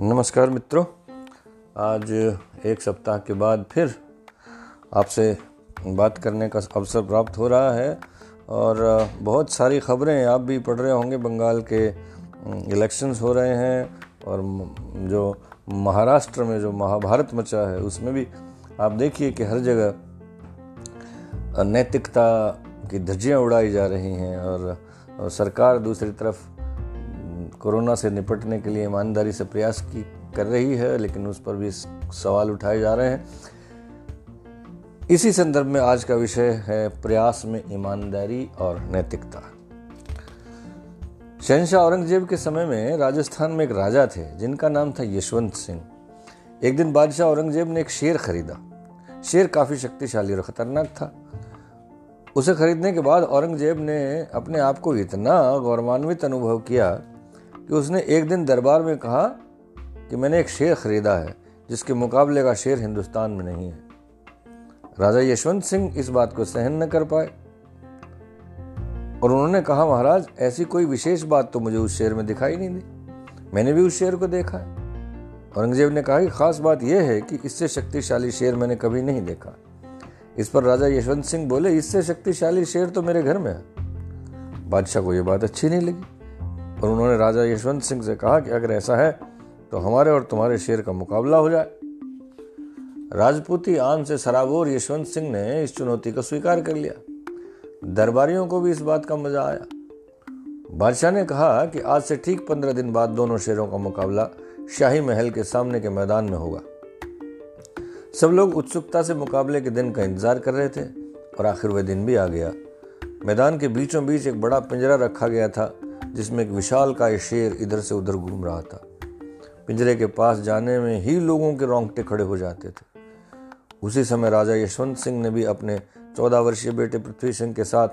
नमस्कार मित्रों। आज एक सप्ताह के बाद फिर आपसे बात करने का अवसर प्राप्त हो रहा है और बहुत सारी खबरें आप भी पढ़ रहे होंगे। बंगाल के इलेक्शंस हो रहे हैं और जो महाराष्ट्र में जो महाभारत मचा है उसमें भी आप देखिए कि हर जगह नैतिकता की धज्जियाँ उड़ाई जा रही हैं और, सरकार दूसरी तरफ़ कोरोना से निपटने के लिए ईमानदारी से प्रयास की कर रही है, लेकिन उस पर भी सवाल उठाए जा रहे हैं। इसी संदर्भ में आज का विषय है प्रयास में ईमानदारी और नैतिकता। शहनशाह औरंगज़ेब के समय में राजस्थान में एक राजा थे, जिनका नाम था यशवंत सिंह। एक दिन बादशाह औरंगज़ेब ने एक शेर खरीदा। शेर काफ़ी शक्तिशाली और खतरनाक था। उसे खरीदने के बाद औरंगज़ेब ने अपने आप को इतना गौरवान्वित अनुभव किया कि उसने एक दिन दरबार में कहा कि मैंने एक शेर खरीदा है, जिसके मुकाबले का शेर हिंदुस्तान में नहीं है। राजा यशवंत सिंह इस बात को सहन न कर पाए। और उन्होंने कहा, महाराज, ऐसी कोई विशेष बात तो मुझे उस शेर में दिखाई नहीं दी। मैंने भी उस शेर को देखा औरंगज़ेब ने कहा कि खास बात यह है कि इससे शक्तिशाली शेर मैंने कभी नहीं देखा। इस पर राजा यशवंत सिंह बोले, इससे शक्तिशाली शेर तो मेरे घर में है। बादशाह को यह बात अच्छी नहीं लगी। और उन्होंने राजा यशवंत सिंह से कहा कि अगर ऐसा है तो हमारे और तुम्हारे शेर का मुकाबला हो जाए। राजपूती आन से सराबोर यशवंत सिंह ने इस चुनौती को स्वीकार कर लिया। दरबारियों को भी इस बात का मज़ा आया। बादशाह ने कहा कि आज से ठीक पंद्रह दिन बाद दोनों शेरों का मुकाबला शाही महल के सामने के मैदान में होगा। सब लोग उत्सुकता से मुकाबले के दिन का इंतज़ार कर रहे थे और आखिर वह दिन भी आ गया। मैदान के बीचों बीच एक बड़ा पिंजरा रखा गया था। जिसमें एक विशाल का शेर इधर से उधर घूम रहा था। पिंजरे के पास जाने में ही लोगों के रोंगटे खड़े हो जाते थे। उसी समय राजा यशवंत सिंह ने भी अपने चौदह वर्षीय बेटे पृथ्वी सिंह के साथ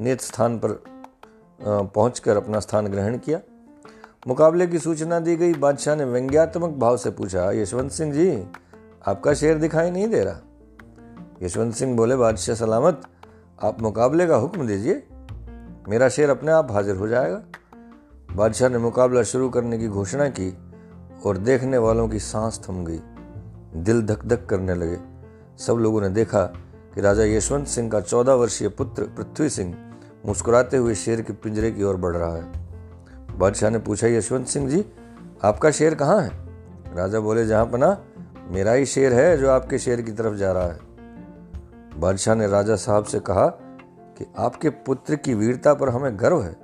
नेत स्थान पर पहुंचकर अपना स्थान ग्रहण किया। मुकाबले की सूचना दी गई, बादशाह ने व्यंग्यात्मक भाव से पूछा, यशवंत सिंह जी, आपका शेर दिखाई नहीं दे रहा? यशवंत सिंह बोले, बादशाह सलामत, आप मुकाबले का हुक्म दीजिए। मेरा शेर अपने आप हाजिर हो जाएगा। बादशाह ने मुकाबला शुरू करने की घोषणा की और देखने वालों की सांस थम गई। दिल धक धक करने लगे। सब लोगों ने देखा कि राजा यशवंत सिंह का चौदह वर्षीय पुत्र पृथ्वी सिंह मुस्कुराते हुए शेर के पिंजरे की ओर बढ़ रहा है। बादशाह ने पूछा, यशवंत सिंह जी, आपका शेर कहाँ है? राजा बोले, जहाँ पना, मेरा ही शेर है जो आपके शेर की तरफ़ जा रहा है। बादशाह ने राजा साहब से कहा कि आपके पुत्र की वीरता पर हमें गर्व है,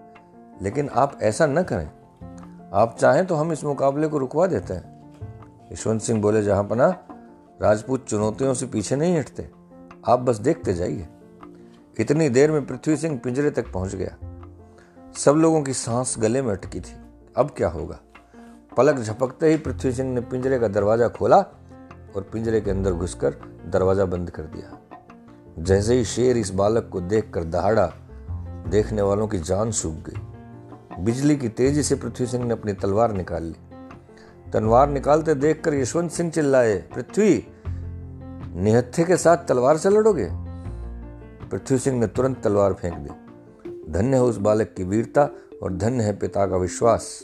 लेकिन आप ऐसा न करें। आप चाहें तो हम इस मुकाबले को रुकवा देते हैं। यशवंत सिंह बोले, जहाँ पना राजपूत चुनौतियों से पीछे नहीं हटते। आप बस देखते जाइए। इतनी देर में पृथ्वी सिंह पिंजरे तक पहुँच गया। सब लोगों की सांस गले में अटकी थी। अब क्या होगा? पलक झपकते ही पृथ्वी सिंह ने पिंजरे का दरवाज़ा खोला और पिंजरे के अंदर घुसकर दरवाज़ा बंद कर दिया। जैसे ही शेर इस बालक को देखकर दहाड़ा, देखने वालों की जान सूख गई। बिजली की तेज़ी से पृथ्वी सिंह ने अपनी तलवार निकाल ली। तलवार निकालते देखकर यशवंत सिंह चिल्लाए, पृथ्वी, निहत्थे के साथ तलवार से लड़ोगे? पृथ्वी सिंह ने तुरंत तलवार फेंक दी। धन्य है उस बालक की वीरता और धन्य है पिता का विश्वास।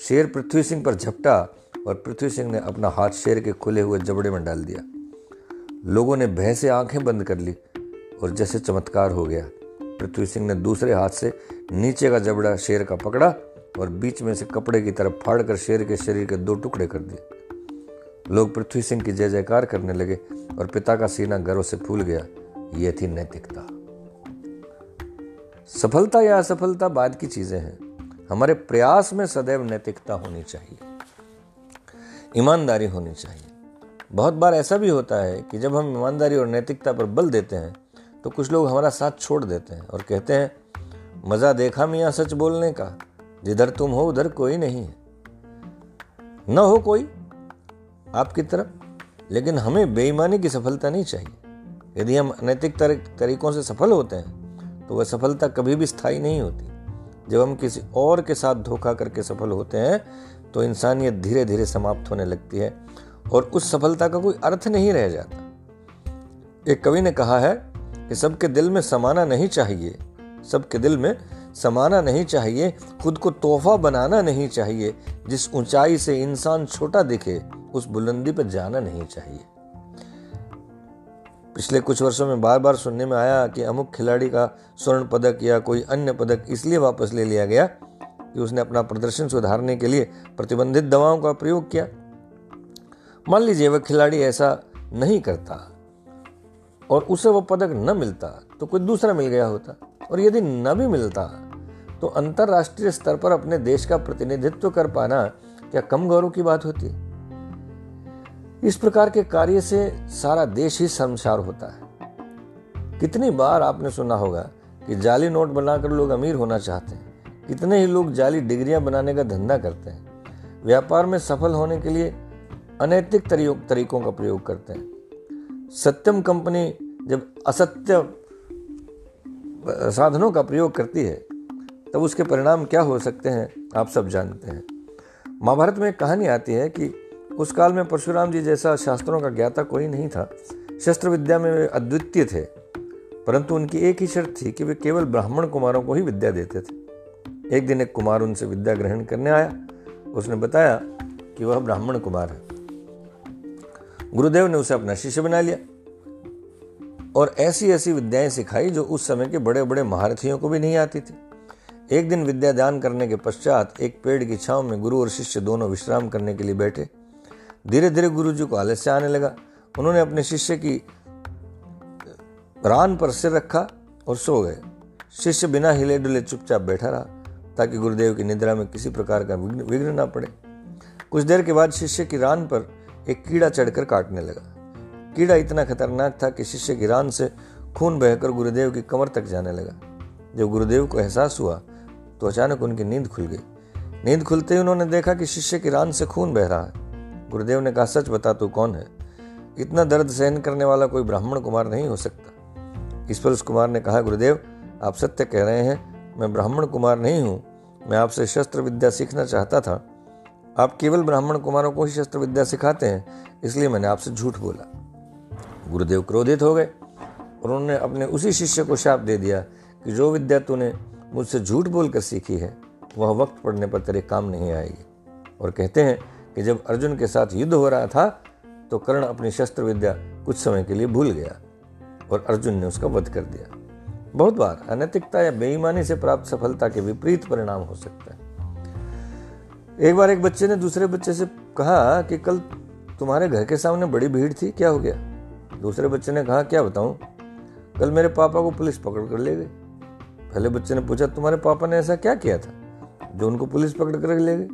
शेर पृथ्वी सिंह पर झपटा और पृथ्वी सिंह ने अपना हाथ शेर के खुले हुए जबड़े में डाल दिया। लोगों ने भय से आँखें बंद कर ली और जैसे चमत्कार हो गया। पृथ्वी सिंह ने दूसरे हाथ से नीचे का जबड़ा शेर का पकड़ा और बीच में से कपड़े की तरफ़ फाड़कर शेर के शरीर के दो टुकड़े कर दिए। लोग पृथ्वी सिंह की जय जयकार करने लगे और पिता का सीना गर्व से फूल गया। यह थी नैतिकता। सफलता या असफलता बाद की चीज़ें हैं। हमारे प्रयास में सदैव नैतिकता होनी चाहिए। ईमानदारी होनी चाहिए। बहुत बार ऐसा भी होता है कि जब हम ईमानदारी और नैतिकता पर बल देते हैं तो कुछ लोग हमारा साथ छोड़ देते हैं और कहते हैं, मज़ा देखा मियाँ सच बोलने का, जिधर तुम हो उधर कोई नहीं है। न हो कोई, आपकी तरफ़, लेकिन हमें बेईमानी की सफलता नहीं चाहिए। यदि हम अनैतिक तरीकों से सफल होते हैं तो वह सफलता कभी भी स्थायी नहीं होती। जब हम किसी और के साथ धोखा करके सफल होते हैं तो इंसानियत धीरे धीरे समाप्त होने लगती है। और उस सफलता का कोई अर्थ नहीं रह जाता। एक कवि ने कहा है कि सबके दिल में समाना नहीं चाहिए, सबके दिल में समाना नहीं चाहिए, खुद को तोहफा बनाना नहीं चाहिए, जिस ऊंचाई से इंसान छोटा दिखे, उस बुलंदी पर जाना नहीं चाहिए। पिछले कुछ वर्षों में बार बार सुनने में आया कि अमुक खिलाड़ी का स्वर्ण पदक या कोई अन्य पदक इसलिए वापस ले लिया गया कि उसने अपना प्रदर्शन सुधारने के लिए प्रतिबंधित दवाओं का प्रयोग किया। मान लीजिए वह खिलाड़ी ऐसा नहीं करता और उसे वह पदक न मिलता तो कोई दूसरा मिल गया होता। और यदि न भी मिलता तो अंतरराष्ट्रीय स्तर पर अपने देश का प्रतिनिधित्व कर पाना क्या कम गौरव की बात होती इस प्रकार के कार्य से सारा देश ही शर्मसार होता है। कितनी बार आपने सुना होगा कि जाली नोट बनाकर लोग अमीर होना चाहते हैं। कितने ही लोग जाली डिग्रियाँ बनाने का धंधा करते हैं। व्यापार में सफल होने के लिए अनैतिक तरीकों का प्रयोग करते हैं। सत्यम कंपनी जब असत्य, साधनों का प्रयोग करती है, तब उसके परिणाम क्या हो सकते हैं, आप सब जानते हैं। महाभारत में एक कहानी आती है कि उस काल में परशुराम जी जैसा शास्त्रों का ज्ञाता कोई नहीं था। शस्त्र विद्या में वे अद्वितीय थे, परंतु उनकी एक ही शर्त थी कि वे केवल ब्राह्मण कुमारों को ही विद्या देते थे। एक दिन एक कुमार उनसे विद्या ग्रहण करने आया। उसने बताया कि वह ब्राह्मण कुमार है। गुरुदेव ने उसे अपना शिष्य बना लिया और ऐसी ऐसी विद्याएँ सिखाई जो उस समय के बड़े बड़े महारथियों को भी नहीं आती थी। एक दिन विद्या दान करने के पश्चात एक पेड़ की छांव में गुरु और शिष्य दोनों विश्राम करने के लिए बैठे। धीरे धीरे गुरु जी को आलस्य आने लगा। उन्होंने अपने शिष्य की रान पर सिर रखा और सो गए। शिष्य बिना हिले डुले चुपचाप बैठा रहा ताकि गुरुदेव की निद्रा में किसी प्रकार का विघ्न ना पड़े। कुछ देर के बाद शिष्य की रान पर एक कीड़ा चढ़कर काटने लगा। कीड़ा इतना खतरनाक था कि शिष्य की रान से खून बहकर गुरुदेव की कमर तक जाने लगा। जब गुरुदेव को एहसास हुआ तो अचानक उनकी नींद खुल गई। नींद खुलते ही उन्होंने देखा कि शिष्य की रान से खून बह रहा है। गुरुदेव ने कहा, सच बता तू कौन है? इतना दर्द सहन करने वाला कोई ब्राह्मण कुमार नहीं हो सकता। इस पर उस कुमार ने कहा, गुरुदेव, आप सत्य कह रहे हैं, मैं ब्राह्मण कुमार नहीं हूँ। मैं आपसे शस्त्र विद्या सीखना चाहता था आप केवल ब्राह्मण कुमारों को ही शस्त्र विद्या सिखाते हैं, इसलिए मैंने आपसे झूठ बोला। गुरुदेव क्रोधित हो गए और उन्होंने अपने उसी शिष्य को शाप दे दिया कि जो विद्या तूने मुझसे झूठ बोलकर सीखी है, वह वक्त पड़ने पर तेरे काम नहीं आएगी। और कहते हैं कि जब अर्जुन के साथ युद्ध हो रहा था तो कर्ण अपनी शस्त्र विद्या कुछ समय के लिए भूल गया और अर्जुन ने उसका वध कर दिया। बहुत बार अनैतिकता या बेईमानी से प्राप्त सफलता के विपरीत परिणाम हो सकता है। एक बार एक बच्चे ने दूसरे बच्चे से कहा कि कल तुम्हारे घर के सामने बड़ी भीड़ थी, क्या हो गया? दूसरे बच्चे ने कहा, क्या बताऊँ? कल मेरे पापा को पुलिस पकड़ कर ले गई। पहले बच्चे ने पूछा, तुम्हारे पापा ने ऐसा क्या किया था जो उनको पुलिस पकड़ कर ले गई?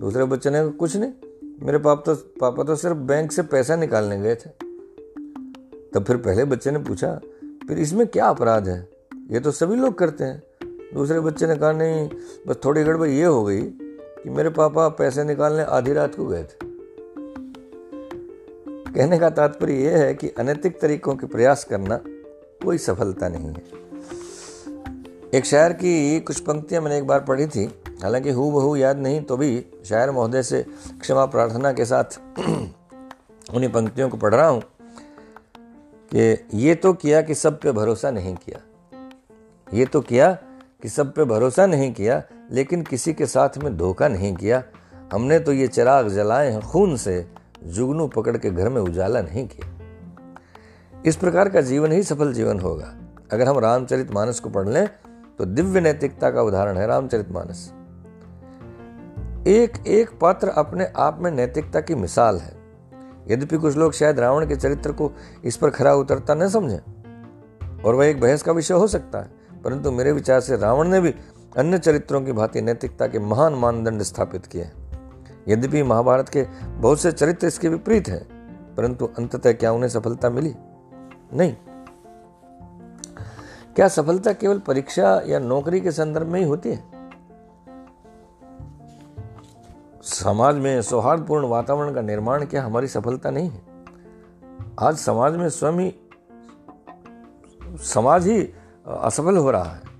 दूसरे बच्चे ने कुछ नहीं, मेरे पापा तो पापा तो सिर्फ़ बैंक से पैसा निकालने गए थे। तब फिर पहले बच्चे ने पूछा, फिर इसमें क्या अपराध है? ये तो सभी लोग करते हैं। दूसरे बच्चे ने कहा, नहीं, बस थोड़ी गड़बड़ ये हो गई कि मेरे पापा पैसे निकालने आधी रात को गए थे। कहने का तात्पर्य यह है कि अनैतिक तरीकों के प्रयास करना कोई सफलता नहीं है। एक शायर की कुछ पंक्तियाँ मैंने एक बार पढ़ी थी। हालाँकि हु बहू याद नहीं तो भी शायर महोदय से क्षमा प्रार्थना के साथ उन्हीं पंक्तियों को पढ़ रहा हूँ कि ये तो किया कि सब पे भरोसा नहीं किया। ये तो किया कि सब पे भरोसा नहीं किया लेकिन किसी के साथ में धोखा नहीं किया। हमने तो ये चिराग जलाए हैं खून से, जुगनू पकड़ के घर में उजाला नहीं किया। इस प्रकार का जीवन ही सफल जीवन होगा। अगर हम रामचरित मानस को पढ़ लें तो दिव्य नैतिकता का उदाहरण है रामचरित मानस। एक एक पात्र अपने आप में नैतिकता की मिसाल है। यद्यपि कुछ लोग शायद रावण के चरित्र को इस पर खरा उतरता न समझे, और वह एक बहस का विषय हो सकता है, परंतु मेरे विचार से रावण ने भी अन्य चरित्रों की भांति नैतिकता के महान मानदंड स्थापित किए यद्यपि महाभारत के बहुत से चरित्र इसके विपरीत हैं, परंतु अंततः क्या उन्हें सफलता मिली? नहीं। क्या सफलता केवल परीक्षा या नौकरी के संदर्भ में ही होती है? समाज में सौहार्दपूर्ण वातावरण का निर्माण क्या हमारी सफलता नहीं है? आज समाज में स्वयं ही, समाज ही असफल हो रहा है।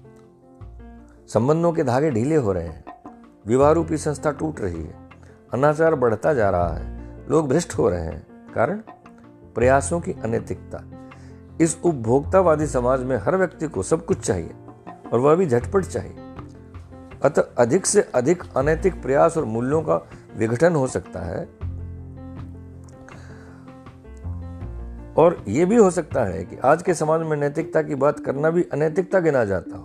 संबंधों के धागे ढीले हो रहे हैं। विवाह रूपी संस्था टूट रही है। अनाचार बढ़ता जा रहा है। लोग भ्रष्ट हो रहे हैं। कारण? प्रयासों की अनैतिकता। इस उपभोक्तावादी समाज में हर व्यक्ति को सब कुछ चाहिए और वह भी झटपट चाहिए। अतः अधिक से अधिक अनैतिक प्रयास और मूल्यों का विघटन हो सकता है। और यह भी हो सकता है कि आज के समाज में नैतिकता की बात करना भी अनैतिकता गिना जाता हो।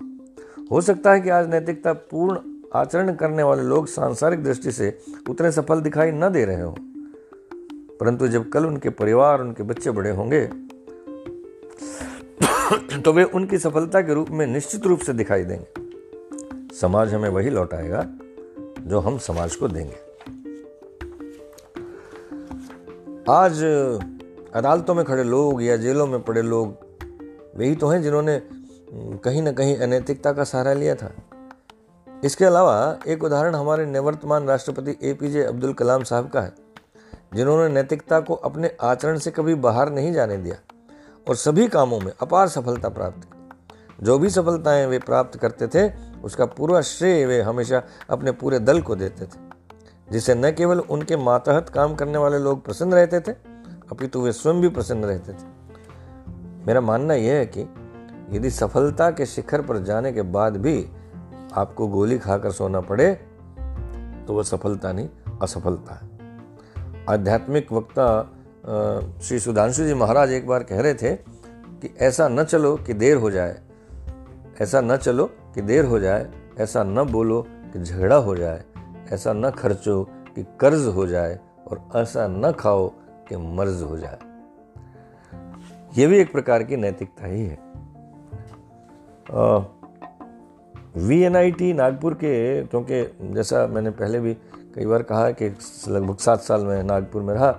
हो सकता है कि आज नैतिकता पूर्ण आचरण करने वाले लोग सांसारिक दृष्टि से उतने सफल दिखाई न दे रहे हो। परंतु जब कल उनके परिवार, उनके बच्चे बड़े होंगे तो वे उनकी सफलता के रूप में निश्चित रूप से दिखाई देंगे। समाज हमें वही लौटाएगा जो हम समाज को देंगे। आज अदालतों में खड़े लोग या जेलों में पड़े लोग वही तो हैं जिन्होंने कहीं ना कहीं अनैतिकता का सहारा लिया था। इसके अलावा एक उदाहरण हमारे निवर्तमान राष्ट्रपति ए पी जे अब्दुल कलाम साहब का है, जिन्होंने नैतिकता को अपने आचरण से कभी बाहर नहीं जाने दिया और सभी कामों में अपार सफलता प्राप्त की। जो भी सफलताएँ वे प्राप्त करते थे, उसका पूरा श्रेय वे हमेशा अपने पूरे दल को देते थे जिससे न केवल उनके मातहत काम करने वाले लोग प्रसन्न रहते थे, अपितु वे स्वयं भी प्रसन्न रहते थे। मेरा मानना यह है कि यदि सफलता के शिखर पर जाने के बाद भी आपको गोली खाकर सोना पड़े तो वह सफलता नहीं, असफलता है। आध्यात्मिक वक्ता श्री सुधांशु जी महाराज एक बार कह रहे थे कि ऐसा न चलो कि देर हो जाए। ऐसा न चलो कि देर हो जाए। ऐसा न बोलो कि झगड़ा हो जाए। ऐसा न खर्चो कि कर्ज हो जाए। और ऐसा न खाओ कि मर्ज हो जाए। यह भी एक प्रकार की नैतिकता ही है। V N I T Nagpur के, क्योंकि जैसा मैंने पहले भी कई बार कहा कि लगभग सात साल में नागपुर में रहा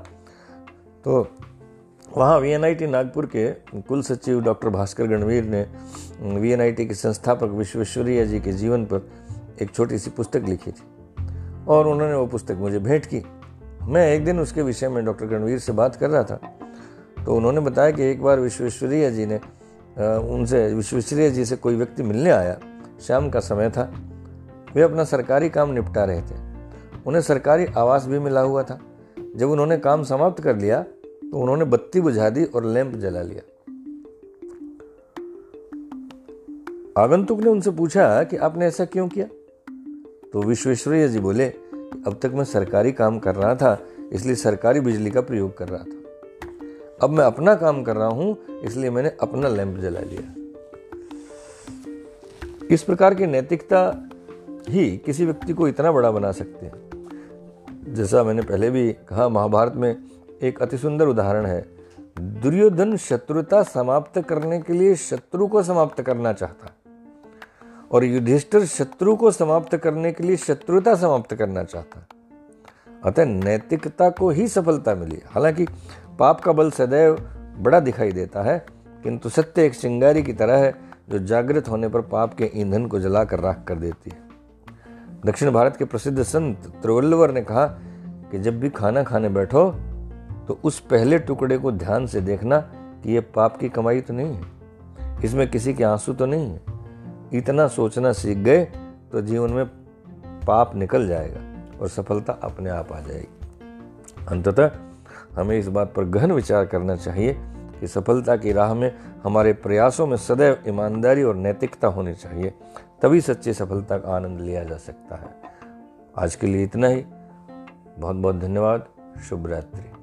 तो वहाँ V N I T Nagpur के कुल सचिव डॉक्टर भास्कर गणवीर ने वी एन आई टी के संस्थापक विश्वेश्वरैया जी के जीवन पर एक छोटी सी पुस्तक लिखी थी। और उन्होंने वो पुस्तक मुझे भेंट की। मैं एक दिन उसके विषय में डॉक्टर गणवीर से बात कर रहा था तो उन्होंने बताया कि एक बार विश्वेश्वरैया जी ने उनसे विश्वेश्वरैया जी से कोई व्यक्ति मिलने आया। शाम का समय था। वे अपना सरकारी काम निपटा रहे थे। उन्हें सरकारी आवास भी मिला हुआ था। जब उन्होंने काम समाप्त कर लिया तो उन्होंने बत्ती बुझा दी और लैंप जला लिया। आगंतुक ने उनसे पूछा कि आपने ऐसा क्यों किया? तो विश्वेश्वरैया जी बोले, अब तक मैं सरकारी काम कर रहा था, इसलिए सरकारी बिजली का प्रयोग कर रहा था। अब मैं अपना काम कर रहा हूँ, इसलिए मैंने अपना लैंप जला लिया इस प्रकार की नैतिकता ही किसी व्यक्ति को इतना बड़ा बना सकते हैं। जैसा मैंने पहले भी कहा, महाभारत में एक अति सुंदर उदाहरण है। दुर्योधन शत्रुता समाप्त करने के लिए शत्रु को समाप्त करना चाहता और युधिष्ठिर शत्रु को समाप्त करने के लिए शत्रुता समाप्त करना चाहता। अतः नैतिकता को ही सफलता मिली। हालाँकि पाप का बल सदैव बड़ा दिखाई देता है, किंतु सत्य एक चिंगारी की तरह है, जो जागृत होने पर पाप के ईंधन को जलाकर राख कर देती है। दक्षिण भारत के प्रसिद्ध संत त्रिवल्लवर ने कहा कि जब भी खाना खाने बैठो तो उस पहले टुकड़े को ध्यान से देखना कि यह पाप की कमाई तो नहीं है। इसमें किसी के आँसू तो नहीं है। इतना सोचना सीख गए तो जीवन में पाप निकल जाएगा। और सफलता अपने आप आ जाएगी। अंततः हमें इस बात पर गहन विचार करना चाहिए कि सफलता की राह में हमारे प्रयासों में सदैव ईमानदारी और नैतिकता होनी चाहिए, तभी सच्ची सफलता का आनंद लिया जा सकता है। आज के लिए इतना ही। बहुत बहुत धन्यवाद। शुभ रात्रि।